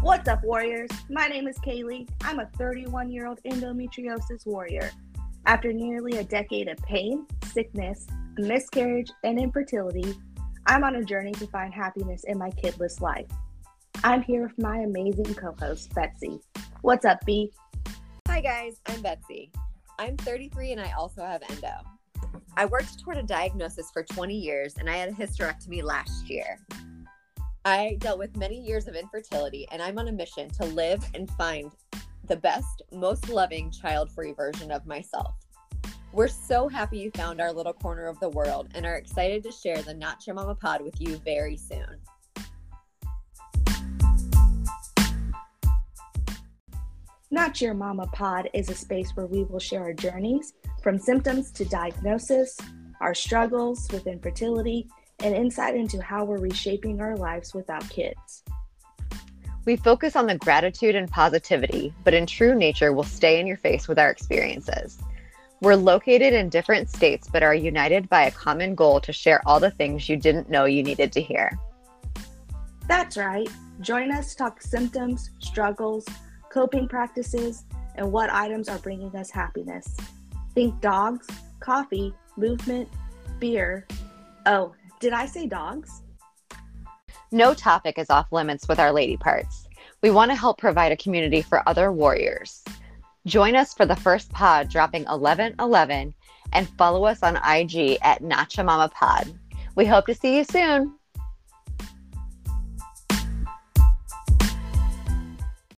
What's up, warriors? My name is Kaylee. I'm a 31 year old endometriosis warrior. After nearly a decade of pain, sickness, miscarriage, and infertility, I'm on a journey to find happiness in my kidless life. I'm here with my amazing co host, Betsy. What's up, B? Hi, guys. I'm Betsy. I'm 33 and I also have endo. I worked toward a diagnosis for 20 years and I had a hysterectomy last year. I dealt with many years of infertility and I'm on a mission to live and find the best, most loving child free version of myself. We're so happy you found our little corner of the world and are excited to share the Not Your Mama pod with you very soon. Not Your Mama Pod is a space where we will share our journeys from symptoms to diagnosis, our struggles with infertility, and insight into how we're reshaping our lives without kids. We focus on the gratitude and positivity, but in true nature, we'll stay in your face with our experiences. We're located in different states, but are united by a common goal to share all the things you didn't know you needed to hear. That's right. Join us to talk symptoms, struggles, coping practices, and what items are bringing us happiness. Think dogs, coffee, movement, beer. Oh, did I say dogs? No topic is off limits with our lady parts. We want to help provide a community for other warriors. Join us for the first pod dropping 11 11 and follow us on IG at Not Your Mama Pod. We hope to see you soon.